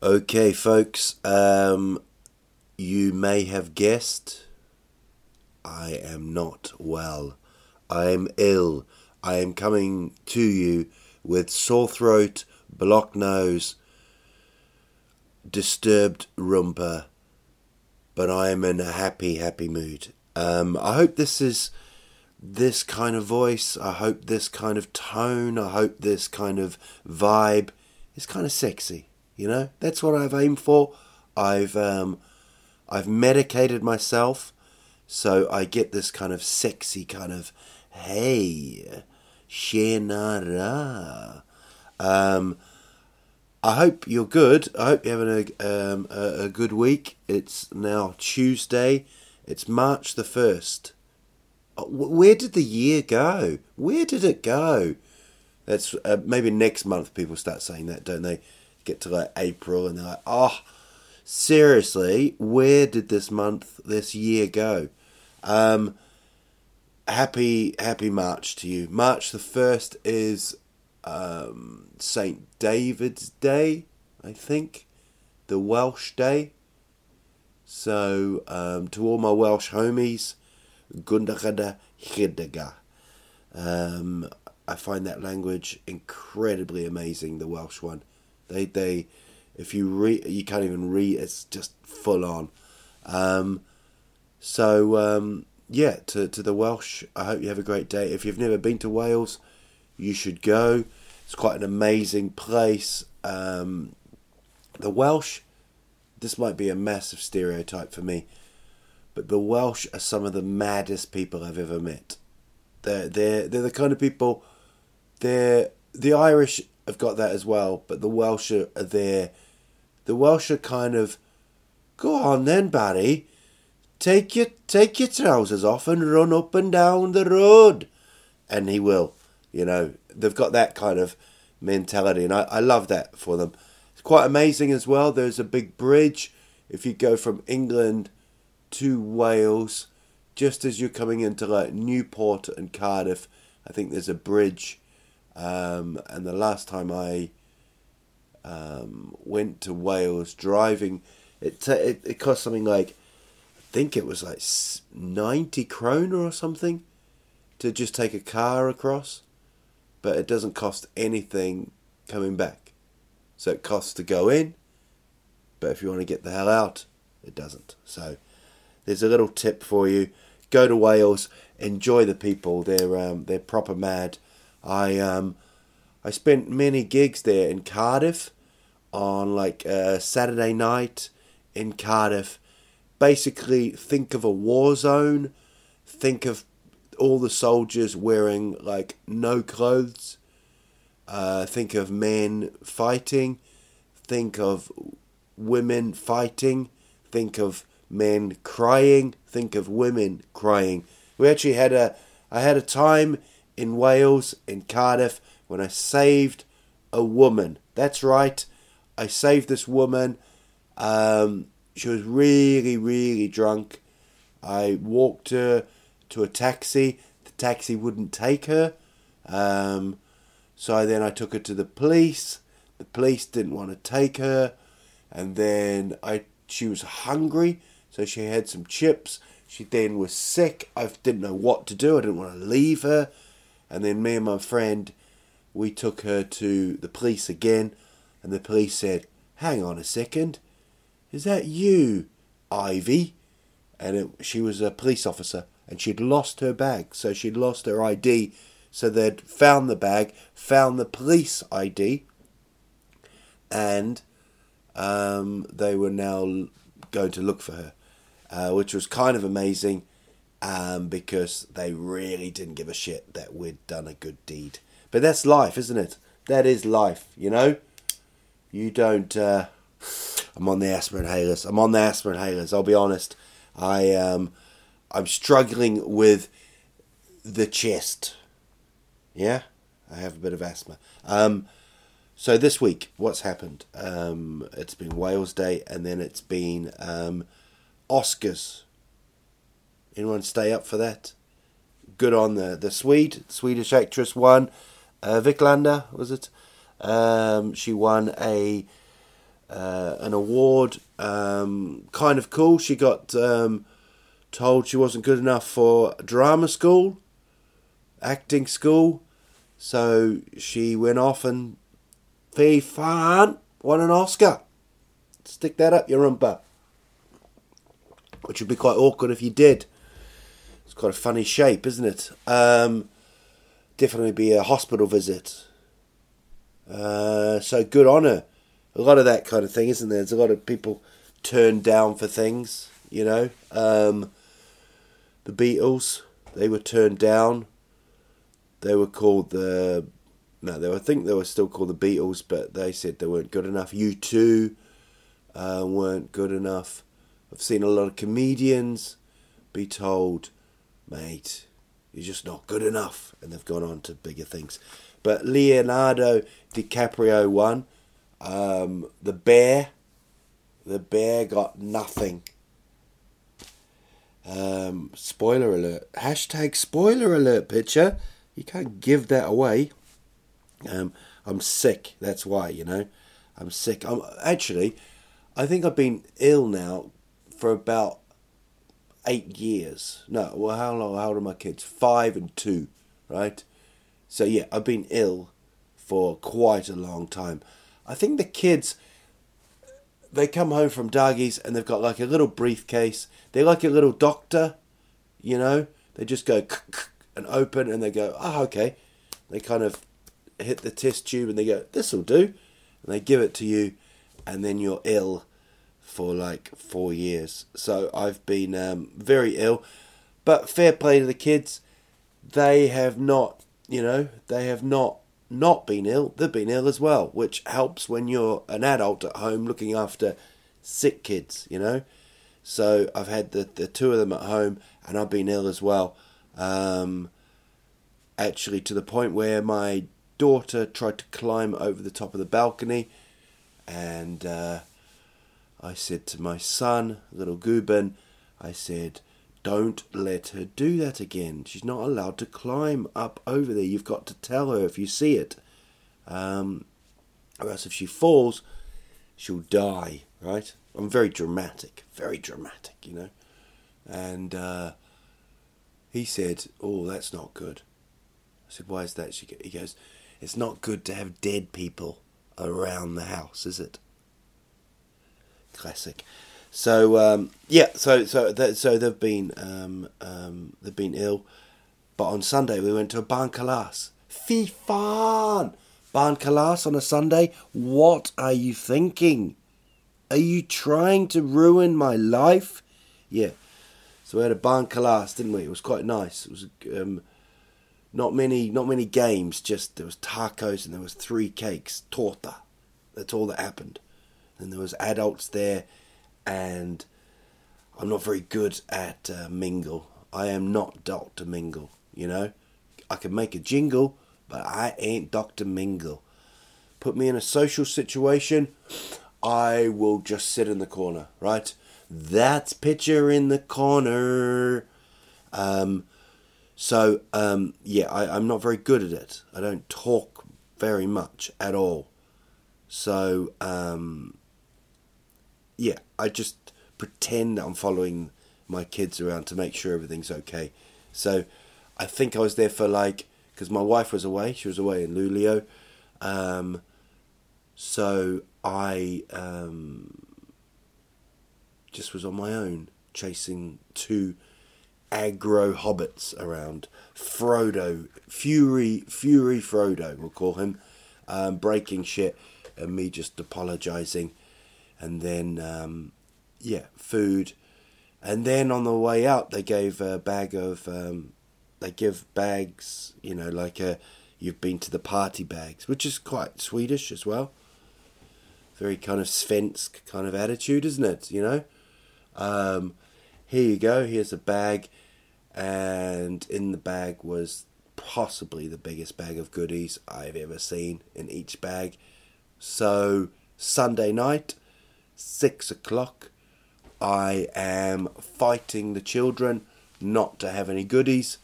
Okay, folks, um, you may have guessed I am not well. I am ill. I am coming to you with sore throat, blocked nose, disturbed rumpa, but I am in a happy, happy mood. Um, I hope this is this kind of voice. I hope this kind of tone. I hope this kind of vibe is kind of sexy. You know, that's what I've aimed for. I've um, I've medicated myself, so I get this kind of sexy kind of hey, shenara. Um, I hope you're good. I hope you're having a, um, a, a good week. It's now Tuesday. It's March the first. Uh, where did the year go? Where did it go? That's uh, maybe next month. People start saying that, don't they? Get to like April and they're like, oh, seriously, where did this month, this year go? Um, happy, happy March to you. March the 1st is um, St. David's Day, I think, the Welsh Day. So, um, to all my Welsh homies, Gundagada Hidaga. Um, I find that language incredibly amazing, the Welsh one. They they if you read you can't even read it's just full on. Um, so um, yeah, to to the Welsh, I hope you have a great day. If you've never been to Wales, you should go. It's quite an amazing place. Um, the Welsh, this might be a massive stereotype for me, but the Welsh are some of the maddest people I've ever met. They're they're they're the kind of people. They're the Irish have got that as well, but the Welsh are, there. The Welsh are kind of, go on then, Barry, take your take your trousers off and run up and down the road, and he will. You know, they've got that kind of mentality, and I, I love that for them. It's quite amazing as well. There's a big bridge if you go from England to Wales, just as you're coming into like Newport and Cardiff. I think there's a bridge um, and the last time I um, went to Wales driving, it, t- it it cost something like I think it was like ninety kroner or something to just take a car across, but it doesn't cost anything coming back. So it costs to go in, but if you want to get the hell out, it doesn't. So there's a little tip for you: go to Wales, enjoy the people. They're um, they're proper mad. I um I spent many gigs there in Cardiff on like a Saturday night in Cardiff. Basically, think of a war zone. Think of all the soldiers wearing like no clothes. Uh, think of men fighting. Think of women fighting. Think of men crying. Think of women crying. We actually had a I had a time in Wales, in Cardiff, when I saved a woman. That's right, I saved this woman. Um, she was really, really drunk. I walked her to a taxi. The taxi wouldn't take her. Um, so then I took her to the police. The police didn't want to take her. And then I she was hungry, so she had some chips. She then was sick. I didn't know what to do. I didn't want to leave her. And then me and my friend, we took her to the police again, and the police said, Hang on a second, is that you, Ivy? And it, she was a police officer, and she'd lost her bag, so she'd lost her ID. So they'd found the bag, found the police ID, and um, they were now going to look for her, uh, which was kind of amazing um, because they really didn't give a shit that we'd done a good deed. But that's life, isn't it? That is life, you know? You don't. Uh, I'm on the aspirin inhalers. I'm on the aspirin inhalers. I'll be honest. I um, I'm struggling with the chest. Yeah, I have a bit of asthma. Um, so this week, what's happened? Um, it's been Wales Day, and then it's been um, Oscars. Anyone stay up for that? Good on the the Swede, Swedish actress won. Uh, Wiklander was it? Um, she won a uh, an award. Um, kind of cool. She got um, told she wasn't good enough for drama school, acting school, so she went off and fy fan won an Oscar. Stick that up your rumpa. Which would be quite awkward if you did. Quite a funny shape, isn't it? Um, definitely be a hospital visit. Uh, so good on her. A lot of that kind of thing, isn't there? There's a lot of people turned down for things, you know. Um, the Beatles, they were turned down. They were called the no, they were, I think they were still called the Beatles, but they said they weren't good enough. U2 uh, weren't good enough. I've seen a lot of comedians be told, mate, you're just not good enough, and they've gone on to bigger things. But Leonardo DiCaprio won. Um, the Bear, the Bear got nothing. Um, spoiler alert. Hashtag spoiler alert picture. You can't give that away. Um, I'm sick. That's why, you know. I'm sick. I'm actually. I think I've been ill now for about eight years. No, well, how long? How old are my kids? Five and two, right? So yeah, I've been ill for quite a long time. I think the kids. They come home from doggies and they've got like a little briefcase. They're like a little doctor, you know. They just go and open and they go, oh, okay. They kind of hit the test tube and they go, this'll do. And they give it to you and then you're ill for like four years. So I've been um, very ill. But fair play to the kids. They have not, you know, they have not not been ill. They've been ill as well, which helps when you're an adult at home looking after sick kids, you know. So I've had the, the two of them at home and I've been ill as well. Um, actually, to the point where my daughter tried to climb over the top of the balcony, and uh, I said to my son, little Gubin, I said, don't let her do that again. She's not allowed to climb up over there. You've got to tell her if you see it. Um, or else if she falls, she'll die, right? I'm very dramatic, very dramatic, you know. And uh, he said, "Oh, that's not good." I said, "Why is that?" She, he goes, "It's not good to have dead people around the house, is it?" Classic. So um, yeah, so so so they've been um, um, they've been ill, but on Sunday we went to a barn kalas. Fy fan! Barn kalas on a Sunday. What are you thinking? Are you trying to ruin my life? Yeah. So we had a barn kalas, didn't we? It was quite nice. It was um, not many, not many games. Just there was tacos and there was three cakes, torta. That's all that happened. And there was adults there, and I'm not very good at uh, mingle. I am not Doctor Mingle. You know, I can make a jingle, but I ain't Doctor Mingle. Put me in a social situation, I will just sit in the corner, right? That's picture in the corner. Um, so um, yeah, I, I'm not very good at it. I don't talk very much at all. So um, yeah, I just pretend I'm following my kids around to make sure everything's okay. So I think I was there for like because my wife was away. She was away in Luleå. Um, so I um, just was on my own chasing two aggro hobbits around. Frodo, Fury, Fury Frodo, we'll call him, um, breaking shit, and me just apologising. And then, um, yeah, food. And then on the way out, they gave a bag of, um, they give bags, you know, like a, you've been to the party bags, which is quite Swedish as well. very kind of svensk kind of attitude, isn't it? You know. Um, here you go. Here's a bag, and in the bag was possibly the biggest bag of goodies I've ever seen in each bag. So Sunday night, six o'clock, I am fighting the children not to have any goodies.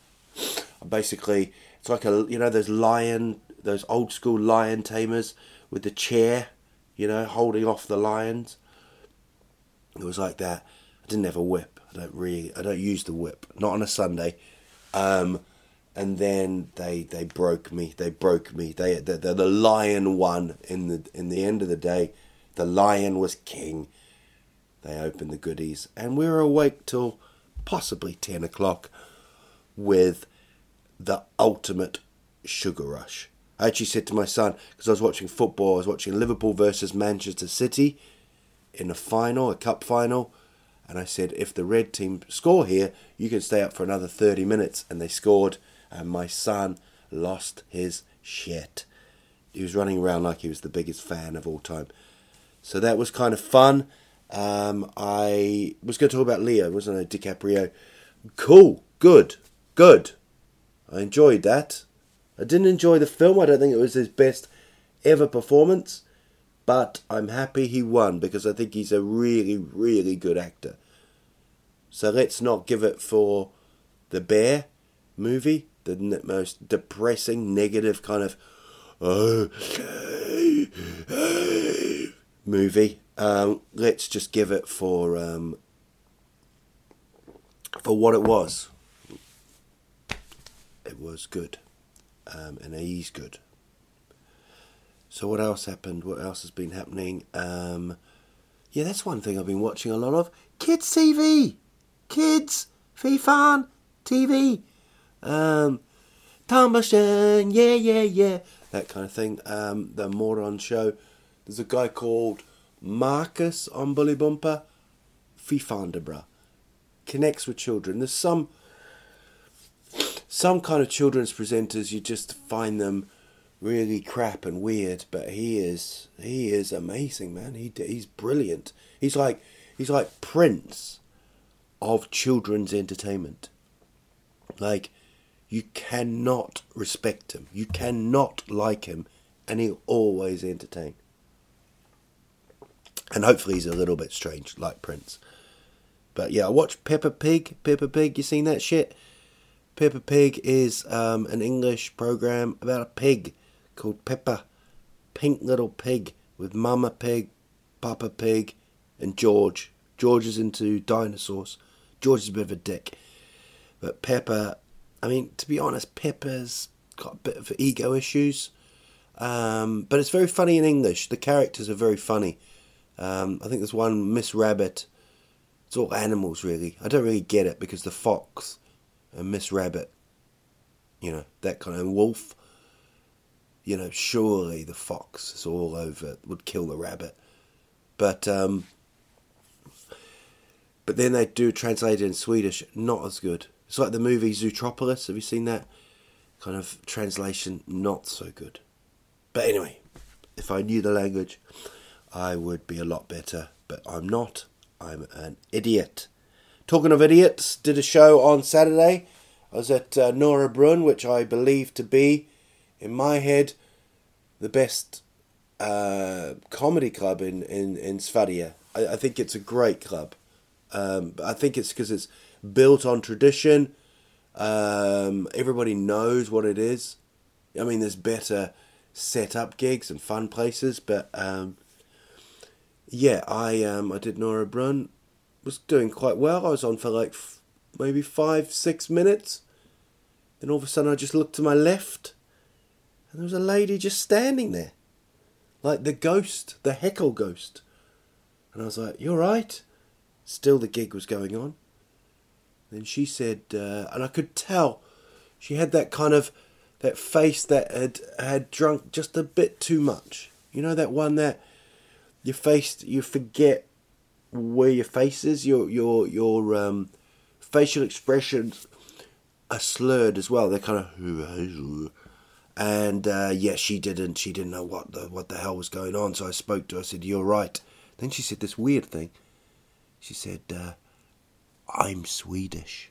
Basically, it's like a you know those lion, those old school lion tamers with the chair, you know, holding off the lions. It was like that. I didn't have a whip. I don't really. I don't use the whip. Not on a Sunday. Um, and then they they broke me. They broke me. They the, the, the lion won in the in the end of the day. The lion was king. They opened the goodies, and we were awake till possibly ten o'clock with the ultimate sugar rush. I actually said to my son because I was watching football. I was watching Liverpool versus Manchester City in a final, a cup final. And I said, if the red team score here, you can stay up for another 30 minutes. And they scored and my son lost his shit. He was running around like he was the biggest fan of all time. So that was kind of fun. Um, I was going to talk about Leo, wasn't I? DiCaprio. Cool, good, good. I enjoyed that. I didn't enjoy the film. I don't think it was his best ever performance, but I'm happy he won because I think he's a really, really good actor. So let's not give it for the bear movie the most depressing, negative kind of oh, movie. Um, let's just give it for um, for what it was. It was good, um, and he's good. So what else happened? What else has been happening? Um, yeah, that's one thing I've been watching a lot of. Kids TV, kids, FIFA TV. Um, Thomason, yeah, yeah, yeah, that kind of thing. Um, the Moron Show. There's a guy called Marcus on Bolibompa. Fifandabra. Connects with children. There's some some kind of children's presenters you just find them really crap and weird, but he is he is amazing, man. He he's brilliant. He's like he's like Prince of children's entertainment. Like you cannot respect him. You cannot like him, and he'll always entertain. And hopefully he's a little bit strange, like Prince. But yeah, I watched Peppa Pig. Peppa Pig, you seen that shit? Peppa Pig is um, an English program about a pig called Peppa. Pink little pig with Mama Pig, Papa Pig, and George. George is into dinosaurs. George is a bit of a dick. But Peppa I mean, to be honest, Peppa's got a bit of ego issues. Um, but it's very funny in English. The characters are very funny. Um, I think there's one Miss Rabbit. It's all animals, really. I don't really get it because the fox and Miss Rabbit, you know, that kind of wolf. You know, surely the fox is all over would kill the rabbit, but um, but then they do translate it in Swedish, not as good. It's like the movie Zootropolis. Have you seen that? Kind of translation, not so good. But anyway, if I knew the language, I would be a lot better. But I'm not. I'm an idiot. Talking of idiots, did a show on Saturday. I was at uh, Norra Brunn, which I believe to be, in my head, the best uh, comedy club in, in, in Sverige. I, I think it's a great club. Um, I think it's because it's built on tradition. Um, everybody knows what it is. I mean, there's better set up gigs and fun places, but um, yeah, I um, I did Norra Brunn, was doing quite well. I was on for like f- maybe five, six minutes. Then all of a sudden, I just looked to my left, and there was a lady just standing there, like the ghost, the heckle ghost. And I was like, "You're right." Still, the gig was going on. Then she said, uh, and I could tell she had that kind of that face that had had drunk just a bit too much. You know that one that your face you forget where your face is. Your your your um, facial expressions are slurred as well. They're kind of And uh, yeah, she didn't. She didn't know what the what the hell was going on. So I spoke to her. I said, "You're right." Then she said this weird thing. She said, uh, "I'm Swedish."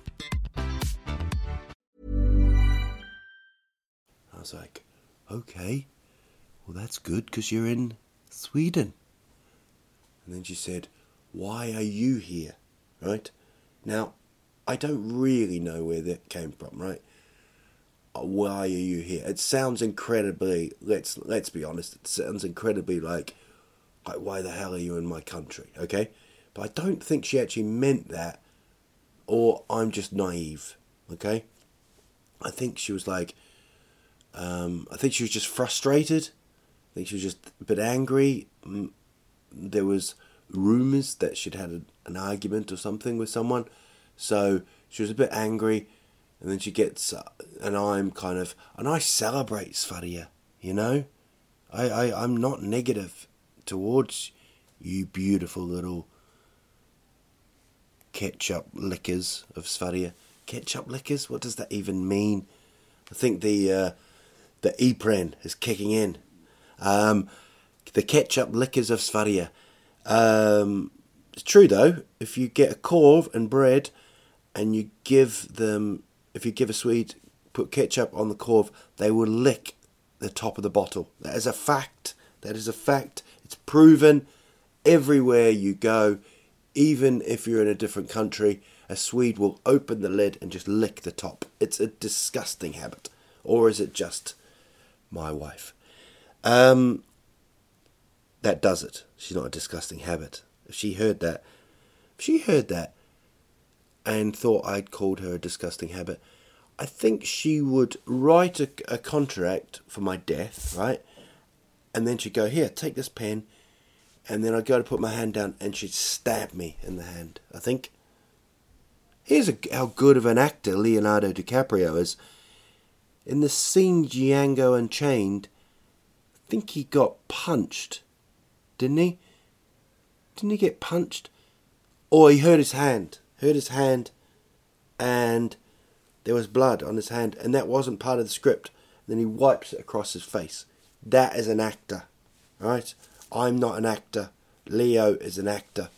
was like, okay, well, that's good because you're in Sweden. And then she said, why are you here? Right? Now, I don't really know where that came from, right? Uh, Why are you here? It sounds incredibly. Let's let's be honest. It sounds incredibly like, like why the hell are you in my country? Okay, but I don't think she actually meant that, or I'm just naive. Okay, I think she was like, um, I think she was just frustrated. I think she was just a bit angry. There was rumours that she'd had a, an argument or something with someone, so she was a bit angry. And then she gets, uh, and I'm kind of, and I celebrate Sverige, you know, I, I I'm not negative towards you beautiful little ketchup lickers of Sverige. Ketchup lickers? What does that even mean? I think the uh, the Ipren is kicking in. Um, the ketchup lickers of Sverige. Um, it's true though. If you get a korv and bread, and you give them, if you give a Swede, put ketchup on the korv, they will lick the top of the bottle. That is a fact. That is a fact. It's proven everywhere you go. Even if you're in a different country, a Swede will open the lid and just lick the top. It's a disgusting habit. Or is it just my wife? Um, that does it. She's not a disgusting habit. If she heard that, if she heard that and thought I'd called her a disgusting habit, I think she would write a, a contract for my death, right? And then she'd go, Here, take this pen. And then I'd go to put my hand down and she'd stab me in the hand, I think. Here's a, how good of an actor Leonardo DiCaprio is. In the scene Django Unchained, I think he got punched, didn't he? Didn't he get punched? Or he hurt his hand, hurt his hand, and there was blood on his hand, and that wasn't part of the script. Then he wipes it across his face. That is an actor, right? I'm not an actor. Leo is an actor.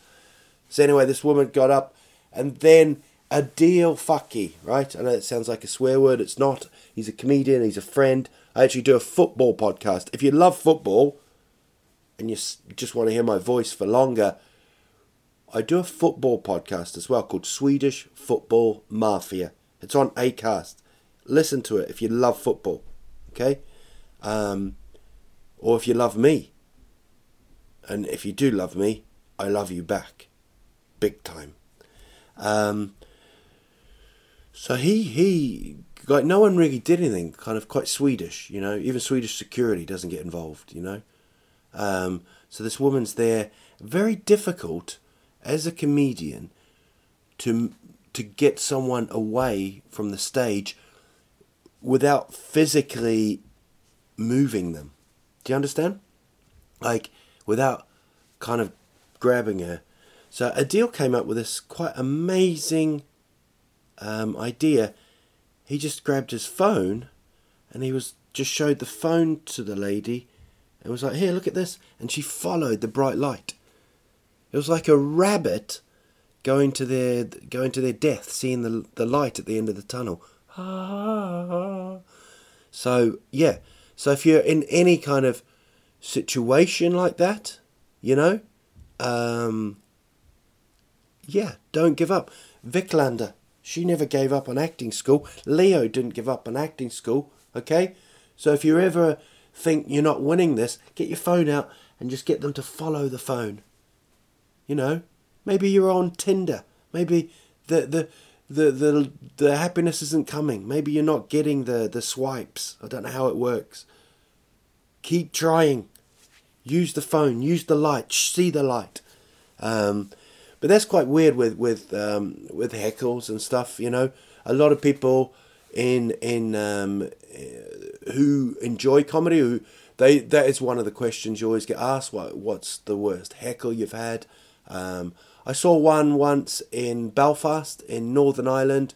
So anyway, this woman got up, and then a deal fucky, right? I know it sounds like a swear word. It's not. He's a comedian. He's a friend. I actually do a football podcast. If you love football, and you just want to hear my voice for longer, I do a football podcast as well called Swedish Football Mafia. It's on Acast. Listen to it if you love football, okay? Um, or if you love me. And if you do love me, I love you back, big time. Um, so he he like no one really did anything. Kind of quite Swedish, you know. Even Swedish security doesn't get involved, you know. Um, so this woman's there. Very difficult as a comedian to to get someone away from the stage without physically moving them. Do you understand? Like without kind of grabbing her. So Adil came up with this quite amazing um, idea. He just grabbed his phone and he was just showed the phone to the lady and was like, "Here, look at this," and she followed the bright light. It was like a rabbit going to their going to their death, seeing the the light at the end of the tunnel. So yeah, so if you're in any kind of situation like that, you know, um, yeah, don't give up. Vicklander, she never gave up on acting school. Leo didn't give up on acting school. Okay, so if you ever think you're not winning this, get your phone out and just get them to follow the phone. You know, maybe you're on Tinder. Maybe the the the the the happiness isn't coming. Maybe you're not getting the the swipes. I don't know how it works. Keep trying. Use the phone. Use the light. See the light. Um, but that's quite weird with with um, with heckles and stuff. You know, a lot of people in in um, who enjoy comedy who they that is one of the questions you always get asked. What what's the worst heckle you've had? Um, I saw one once in Belfast in Northern Ireland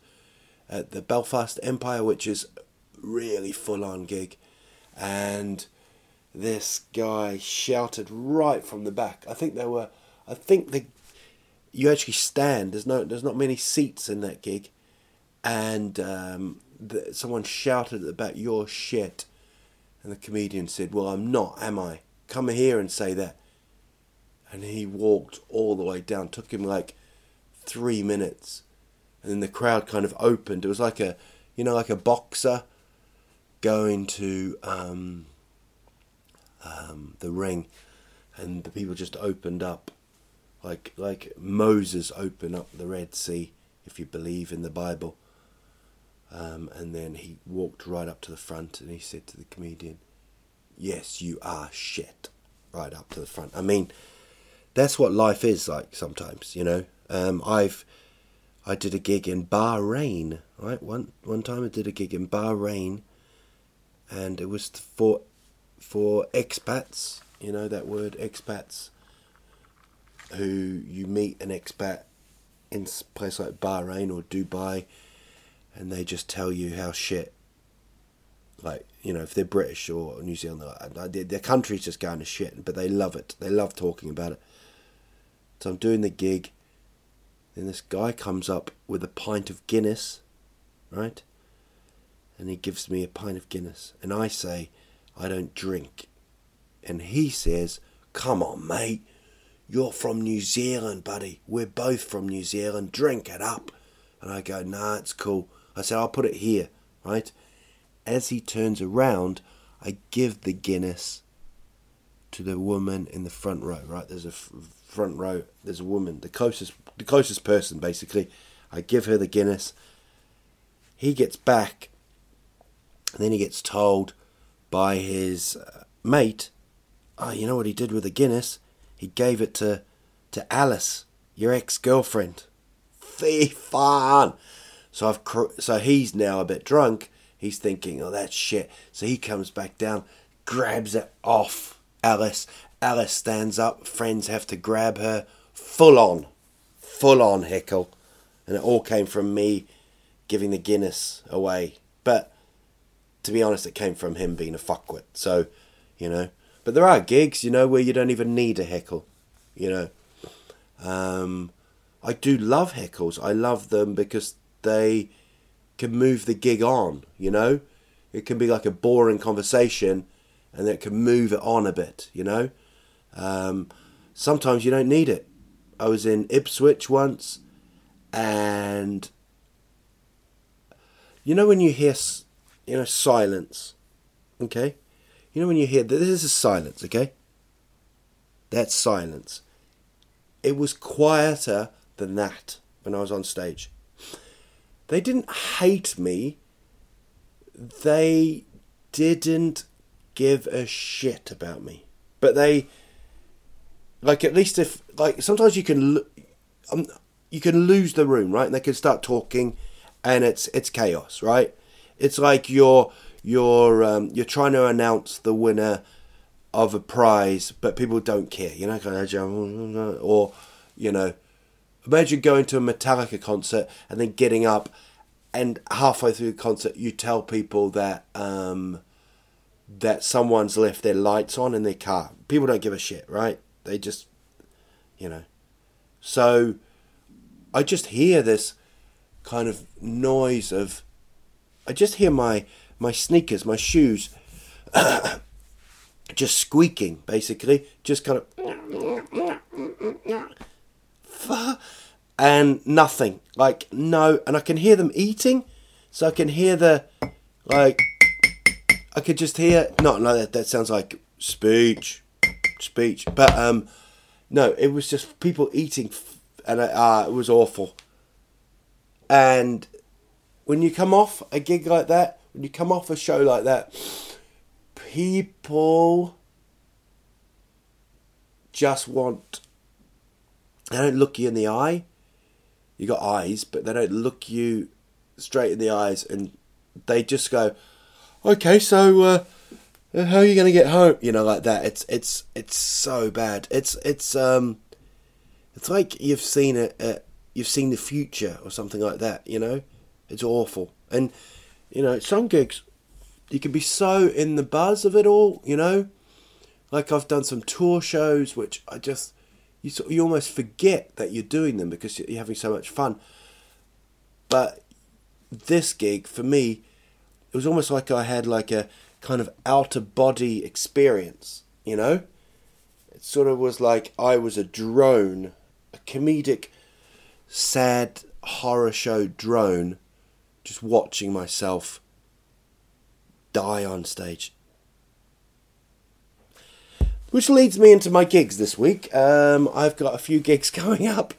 at the Belfast Empire, which is really full on gig, and this guy shouted right from the back. I think there were, I think the, you actually stand. There's no, there's not many seats in that gig, and um, the, someone shouted back, "You're shit," and the comedian said, "Well, I'm not, am I? Come here and say that." and he walked all the way down. Took him like three minutes, and then the crowd kind of opened. It was like a, you know, like a boxer going to um, um, the ring, and the people just opened up, like like Moses opened up the Red Sea, if you believe in the Bible. Um, and then he walked right up to the front and he said to the comedian, Yes, you are shit. Right up to the front. I mean, that's what life is like sometimes, you know. Um, I've I did a gig in Bahrain, right? One one time I did a gig in Bahrain, and it was for for expats. You know that word, expats, who you meet an expat in a place like Bahrain or Dubai, and they just tell you how shit. Like you know, if they're British or New Zealand, uh, their, their country's just going to shit, but they love it. They love talking about it. So I'm doing the gig. Then this guy comes up with a pint of Guinness, right? And he gives me a pint of Guinness. And I say, I don't drink. And he says, Come on, mate. You're from New Zealand, buddy. We're both from New Zealand. Drink it up. And I go, Nah, it's cool. I said, I'll put it here, right? As he turns around, I give the Guinness to the woman in the front row, right? There's a front row, there's a woman, the closest, the closest person, basically. I give her the Guinness. He gets back, and then he gets told by his uh, mate, "Oh, you know what he did with the Guinness? He gave it to to Alice, your ex-girlfriend." Fun. So I've so he's now a bit drunk. He's thinking, "Oh, that's shit." So he comes back down, grabs it off Alice, Alice stands up, friends have to grab her. Full on. Full on heckle. And it all came from me giving the Guinness away. But to be honest, it came from him being a fuckwit. So, you know. But there are gigs, you know, where you don't even need a heckle. You know. Um, I do love heckles. I love them because they can move the gig on, you know? It can be like a boring conversation and it can move it on a bit, you know? Um, sometimes you don't need it. I was in Ipswich once, and you know when you hear, you know, silence, okay? You know when you hear this is silence, okay? That's silence. It was quieter than that when I was on stage. They didn't hate me. They didn't give a shit about me. But they like at least if like sometimes you can um, you can lose the room right and they can start talking and it's it's chaos right it's like you're you're um, you're trying to announce the winner of a prize but people don't care you know or you know imagine going to a metallica concert and then getting up and halfway through the concert you tell people that um, that someone's left their lights on in their car people don't give a shit right they just, you know. So I just hear this kind of noise of I just hear my my sneakers, my shoes, just squeaking, basically, just kind of, and nothing, like no, and I can hear them eating, so I can hear the, like, I could just hear, not no, that that sounds like speech, speech, but um, no, it was just people eating, and uh, it was awful. And when you come off a gig like that, when you come off a show like that, people just want. They don't look you in the eye. You got eyes, but they don't look you straight in the eyes, and they just go, "Okay, so uh, how are you going to get home?" You know, like that. It's it's it's so bad. It's it's um, it's like you've seen it. You've seen the future or something like that. You know, it's awful. And you know, some gigs you can be so in the buzz of it all. You know, like I've done some tour shows which I just you sort you almost forget that you're doing them because you're having so much fun. But this gig for me, it was almost like I had like a kind of outer body experience. You know, it sort of was like I was a drone, a comedic, sad horror show drone, just watching myself die on stage. Which leads me into my gigs this week. Um, I've got a few gigs coming up.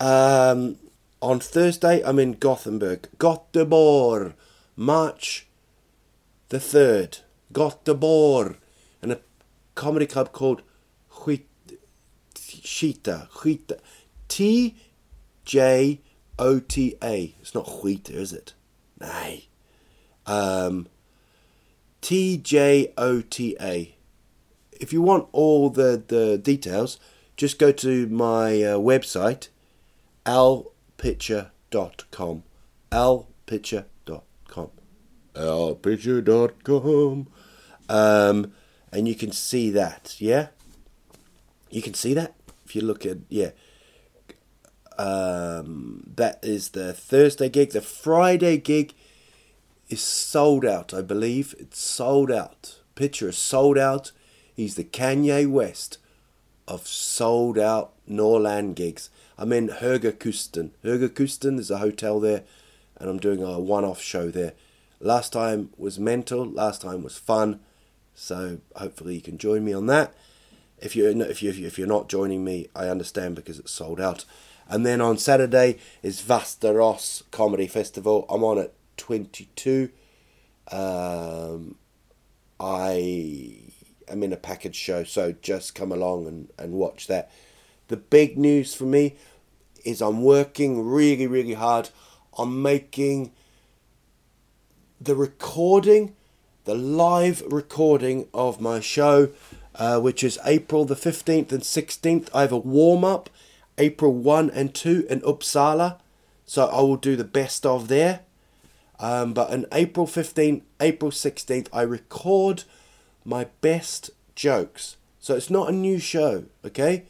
Um, on Thursday, I'm in Gothenburg. Göteborg, March the 3rd. Göteborg. And a comedy club called Skita. Skita. T J O T A. It's not Skita, is it? Nay. Um, T J O T A. If you want all the, the details, just go to my uh, website, alpitcher.com. alpitcher.com. alpitcher.com. Um, and you can see that, yeah? You can see that? If you look at, yeah. Um, that is the Thursday gig. The Friday gig is sold out, I believe. It's sold out. Pitcher is sold out. He's the Kanye West of sold out Norrland gigs. I'm in Höga Kusten. Högerkusten is a hotel there, and I'm doing a one off show there. Last time was mental, last time was fun, so hopefully you can join me on that. If you're, if, you, if you're not joining me, I understand because it's sold out. And then on Saturday is Västerås Comedy Festival. I'm on at 22. Um, I am in a package show, so just come along and, and watch that. The big news for me is I'm working really, really hard on making the recording, the live recording of my show, uh, which is April the 15th and 16th. I have a warm up, April 1 and 2 in Uppsala, so I will do the best of there. Um, but on April 15th, April 16th, I record my best jokes. So it's not a new show, okay?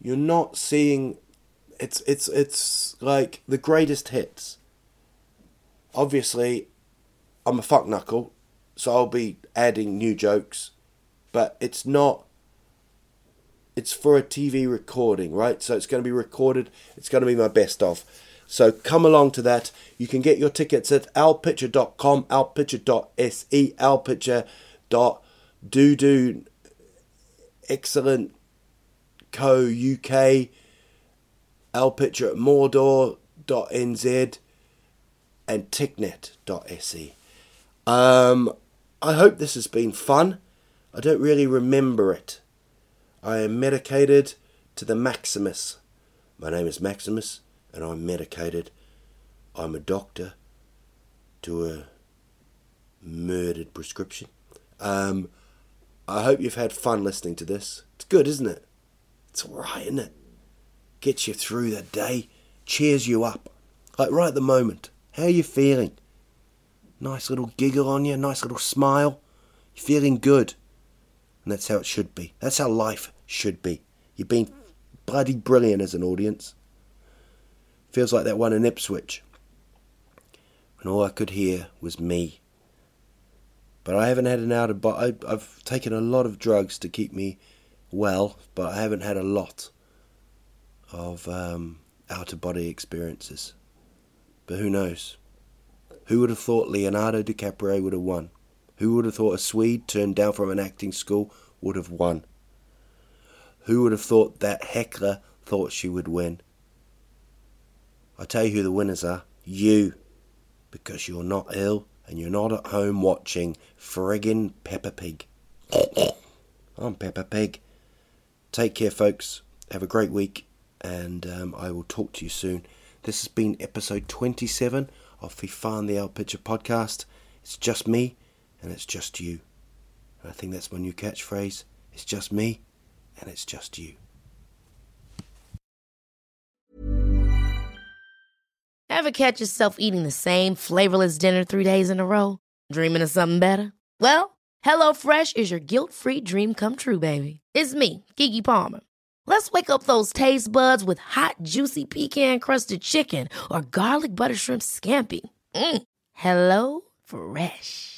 You're not seeing it's it's it's like the greatest hits. Obviously, I'm a fuck knuckle, so I'll be adding new jokes, but it's not it's for a TV recording, right? So it's going to be recorded. It's going to be my best of. So come along to that. You can get your tickets at alpitcher.com, alpitcher.se, alpitcher.doodoo, excellent co UK, alpitcher at mordor.nz, and ticknet.se. Um, I hope this has been fun. I don't really remember it. I am medicated to the Maximus. My name is Maximus and I'm medicated. I'm a doctor to a murdered prescription. Um, I hope you've had fun listening to this. It's good, isn't it? It's alright, isn't it? Gets you through the day, cheers you up. Like right at the moment. How are you feeling? Nice little giggle on you, nice little smile. You're feeling good. And that's how it should be. That's how life should be. You've been bloody brilliant as an audience. Feels like that one in Ipswich. and all I could hear was me. But I haven't had an out of body. I've taken a lot of drugs to keep me well, but I haven't had a lot of um, out of body experiences. But who knows? Who would have thought Leonardo DiCaprio would have won? Who would have thought a Swede turned down from an acting school would have won? Who would have thought that heckler thought she would win? I tell you who the winners are. You. Because you're not ill and you're not at home watching friggin' Peppa Pig. I'm Peppa Pig. Take care, folks. Have a great week, and um, I will talk to you soon. This has been episode 27 of the Fy Fan the Old Picture podcast. It's just me, and it's just you. And I think that's my new catchphrase. It's just me, and it's just you. Ever catch yourself eating the same flavorless dinner three days in a row? Dreaming of something better? Well, HelloFresh is your guilt free dream come true, baby. It's me, Keke Palmer. Let's wake up those taste buds with hot, juicy pecan crusted chicken or garlic butter shrimp scampi. Mm. Hello Fresh.